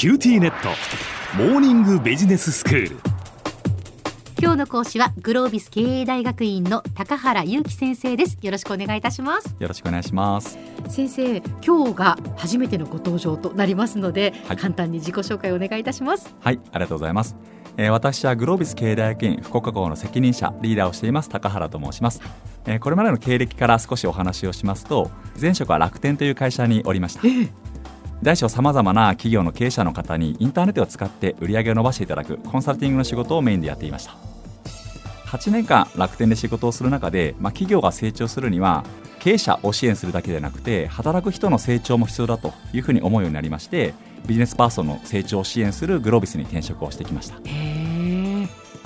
QTnet。モーニングビジネススクール。今日の講師はグロービス経営大学院の高原祐希先生です。よろしくお願いいたします。よろしくお願いします。先生今日が初めてのご登場となりますので、はい。簡単に自己紹介をお願いいたします。はいありがとうございます、えー私はグロービス経営大学院福岡校の責任者リーダーをしています高原と申します、えーこれまでの経歴から少しお話をしますと前職は楽天という会社におりました大小さまざまな企業の経営者の方にインターネットを使って売り上げを伸ばしていただくコンサルティングの仕事をメインでやっていました。8年間楽天で仕事をする中で、まあ、企業が成長するには経営者を支援するだけでなくて働く人の成長も必要だというふうに思うようになりましてビジネスパーソンの成長を支援するグロービスに転職をしてきました。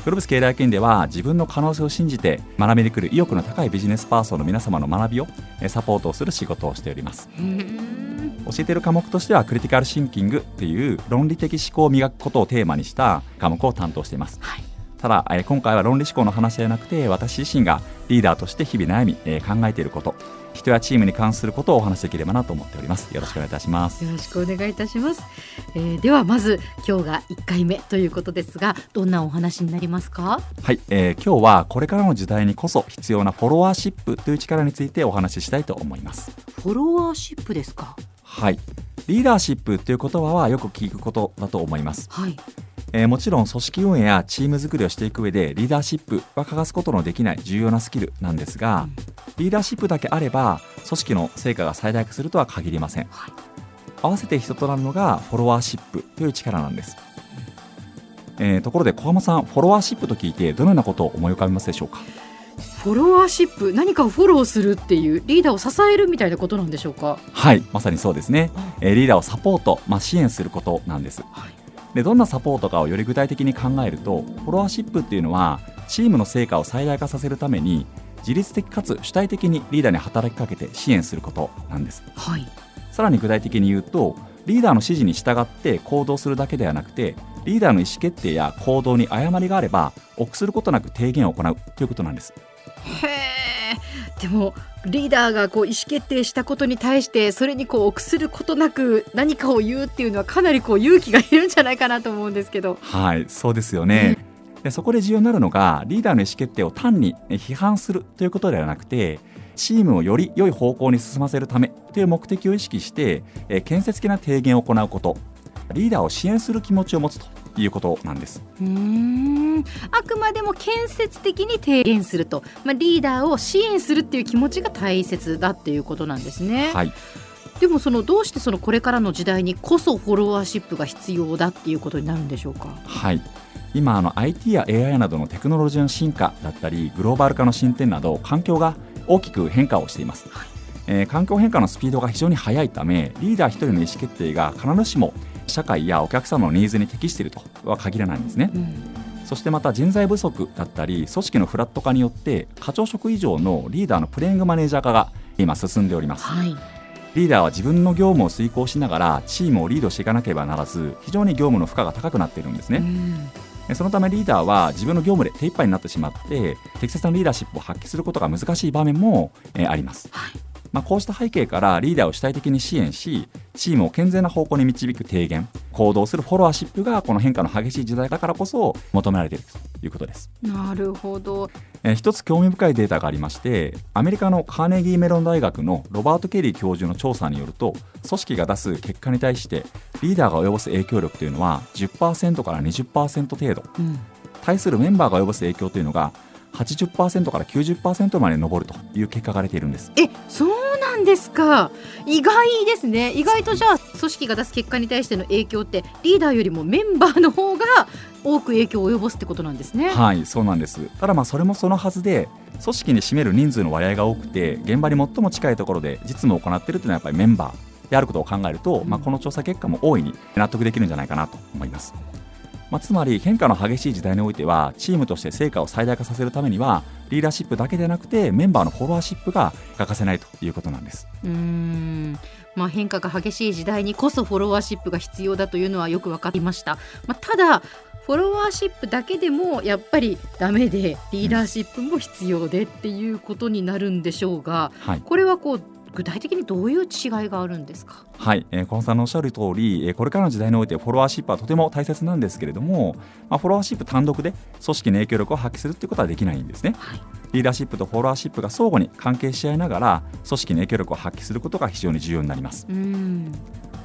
へえグロービス経営大学院では自分の可能性を信じて学びに来る意欲の高いビジネスパーソンの皆様の学びをえサポートをする仕事をしております。教えている科目としてはクリティカルシンキングっていう論理的思考を磨くことをテーマにした科目を担当しています、はいただ、えー今回は論理思考の話ではなくて私自身がリーダーとして日々悩み、えー考えていること人やチームに関することをお話しできればなと思っております。よろしくお願いいたします。よろしくお願いいたします、えーではまず今日が1回目ということですがどんなお話になりますか？はい、えー今日はこれからの時代にこそ必要なフォロワーシップという力についてお話ししたいと思います。フォロワーシップですか？はい。リーダーシップという言葉はよく聞くことだと思います、はいえーもちろん組織運営やチーム作りをしていく上でリーダーシップは欠かすことのできない重要なスキルなんですが、リーダーシップだけあれば組織の成果が最大化するとは限りません、はい。合わせて人となるのがフォロワーシップという力なんです、えーところで小浜さんフォロワーシップと聞いてどのようなことを思い浮かびますでしょうか？フォロワーシップ何かをフォローするっていうリーダーを支えるみたいなことなんでしょうか？はいまさにそうですね、えーリーダーをサポート、まあ、支援することなんです。はいでどんなサポートかをより具体的に考えるとフォロワーシップっていうのはチームの成果を最大化させるために自律的かつ主体的にリーダーに働きかけて支援することなんです。はい。さらに具体的に言うとリーダーの指示に従って行動するだけではなくてリーダーの意思決定や行動に誤りがあれば臆することなく提言を行うということなんです。へえでもリーダーがこう意思決定したことに対してそれにこう臆することなく何かを言うっていうのはかなりこう勇気がいるんじゃないかなと思うんですけど。はいそうですよね、でそこで重要になるのがリーダーの意思決定を単にえ批判するということではなくてチームをより良い方向に進ませるためという目的を意識してえ建設的な提言を行うことリーダーを支援する気持ちを持つということなんです。うーん。あくまでも建設的に提言すると、まあ、リーダーを支援するっていう気持ちが大切だっていうことなんですね。はい。でもそのどうしてそのこれからの時代にこそフォロワーシップが必要だっていうことになるんでしょうか？はい。今あの IT や AI などのテクノロジーの進化だったりグローバル化の進展など環境が大きく変化をしています、はい。えー環境変化のスピードが非常に速いためリーダー一人の意思決定が必ずしも社会やお客様のニーズに適しているとは限らないんですね。うん。そしてまた人材不足だったり組織のフラット化によって課長職以上のリーダーのプレイングマネージャー化が今進んでおります。はい。リーダーは自分の業務を遂行しながらチームをリードしていかなければならず非常に業務の負荷が高くなっているんですね、うん。そのためリーダーは自分の業務で手一杯になってしまって適切なリーダーシップを発揮することが難しい場面も、えーあります、はいまあ、こうした背景からリーダーを主体的に支援しチームを健全な方向に導く提言行動するフォロワーシップがこの変化の激しい時代だからこそ求められているということです。なるほど。えー一つ興味深いデータがありましてアメリカのカーネギーメロン大学のロバート・ケリー教授の調査によると組織が出す結果に対してリーダーが及ぼす影響力というのは10%から20%程度。うん。対するメンバーが及ぼす影響というのが80%から90%まで上るという結果が出ているんですえそうなんですか意外ですね意外とじゃあ組織が出す結果に対しての影響ってリーダーよりもメンバーの方が多く影響を及ぼすってことなんですね。はいそうなんですただまあそれもそのはずで組織に占める人数の割合が多くて現場に最も近いところで実務を行っているというのはやっぱりメンバーであることを考えると、まあ、この調査結果も大いに納得できるんじゃないかなと思います。まあ、つまり変化の激しい時代においてはチームとして成果を最大化させるためにはリーダーシップだけでなくてメンバーのフォロワーシップが欠かせないということなんです。うーん。まあ、変化が激しい時代にこそフォロワーシップが必要だというのはよく分かりました、まあ、ただフォロワーシップだけでもやっぱりダメでリーダーシップも必要でっていうことになるんでしょうがはい、これはこう具体的にどういう違いがあるんですか？はい、えー、小野さんのおっしゃる通り、えーこれからの時代においてフォロワーシップはとても大切なんですけれども、まあ、フォロワーシップ単独で組織の影響力を発揮するっていうことはできないんですね。はい。リーダーシップとフォロワーシップが相互に関係し合いながら組織の影響力を発揮することが非常に重要になります。うん。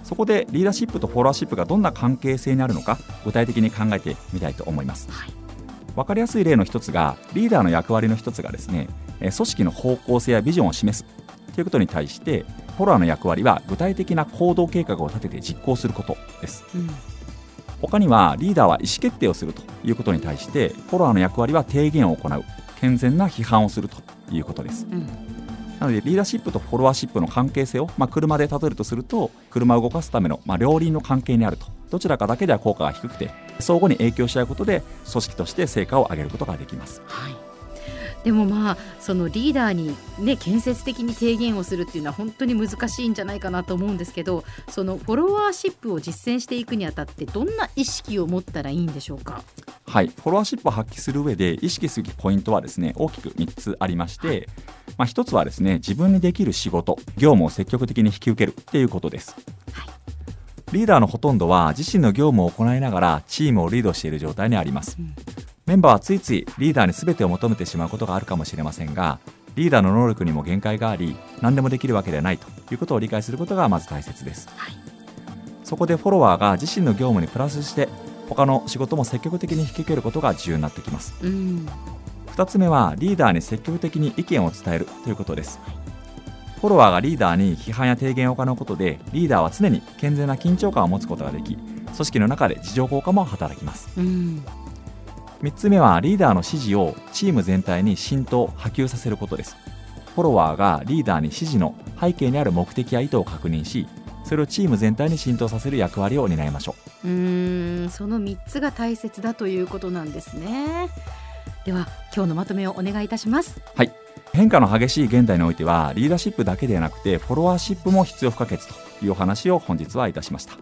そこでリーダーシップとフォロワーシップがどんな関係性にあるのか具体的に考えてみたいと思います。はい。分かりやすい例の一つがリーダーの役割の一つがですねえー組織の方向性やビジョンを示すということに対してフォロワーの役割は具体的な行動計画を立てて実行することです。うん。他にはリーダーは意思決定をするということに対してフォロワーの役割は提言を行う。健全な批判をするということです。うん。なのでリーダーシップとフォロワーシップの関係性を、まあ、車で例えるとすると車を動かすための、まあ、両輪の関係にあると。どちらかだけでは効果が低くて相互に影響し合うことで組織として成果を上げることができます。はいでもまあそのリーダーにね建設的に提言をするっていうのは本当に難しいんじゃないかなと思うんですけどそのフォロワーシップを実践していくにあたってどんな意識を持ったらいいんでしょうか？はい、フォロワーシップを発揮する上で意識すべきポイントはですね大きく3つありまして、まあ、1つはですね自分にできる仕事業務を積極的に引き受けるっていうことです、リーダーのほとんどは自身の業務を行いながらチームをリードしている状態にあります、うんメンバーはついついリーダーに全てを求めてしまうことがあるかもしれませんがリーダーの能力にも限界があり何でもできるわけではないということを理解することがまず大切です、はい。そこでフォロワーが自身の業務にプラスして他の仕事も積極的に引き受けることが重要になってきます。うん。2つ目はリーダーに積極的に意見を伝えるということです。フォロワーがリーダーに批判や提言を行うことでリーダーは常に健全な緊張感を持つことができ組織の中で自浄効果も働きます。うん3つ目はリーダーの指示をチーム全体に浸透波及させることです。フォロワーがリーダーに指示の背景にある目的や意図を確認しそれをチーム全体に浸透させる役割を担いましょう。うーんその3つが大切だということなんですね。では今日のまとめをお願いいたします。はい。変化の激しい現代においてはリーダーシップだけではなくてフォロワーシップも必要不可欠というお話を本日はいたしました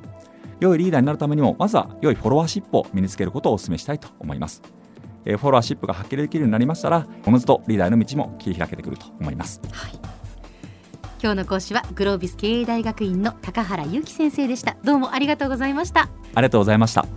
良いリーダーになるためにもまずは良いフォロワーシップを身につけることをお勧めしたいと思います。えーフォロワーシップが発揮できるようになりましたらおのずとリーダーへの道も切り開けてくると思います。はい。今日の講師はグロービス経営大学院の高原祐希先生でした。どうもありがとうございました。ありがとうございました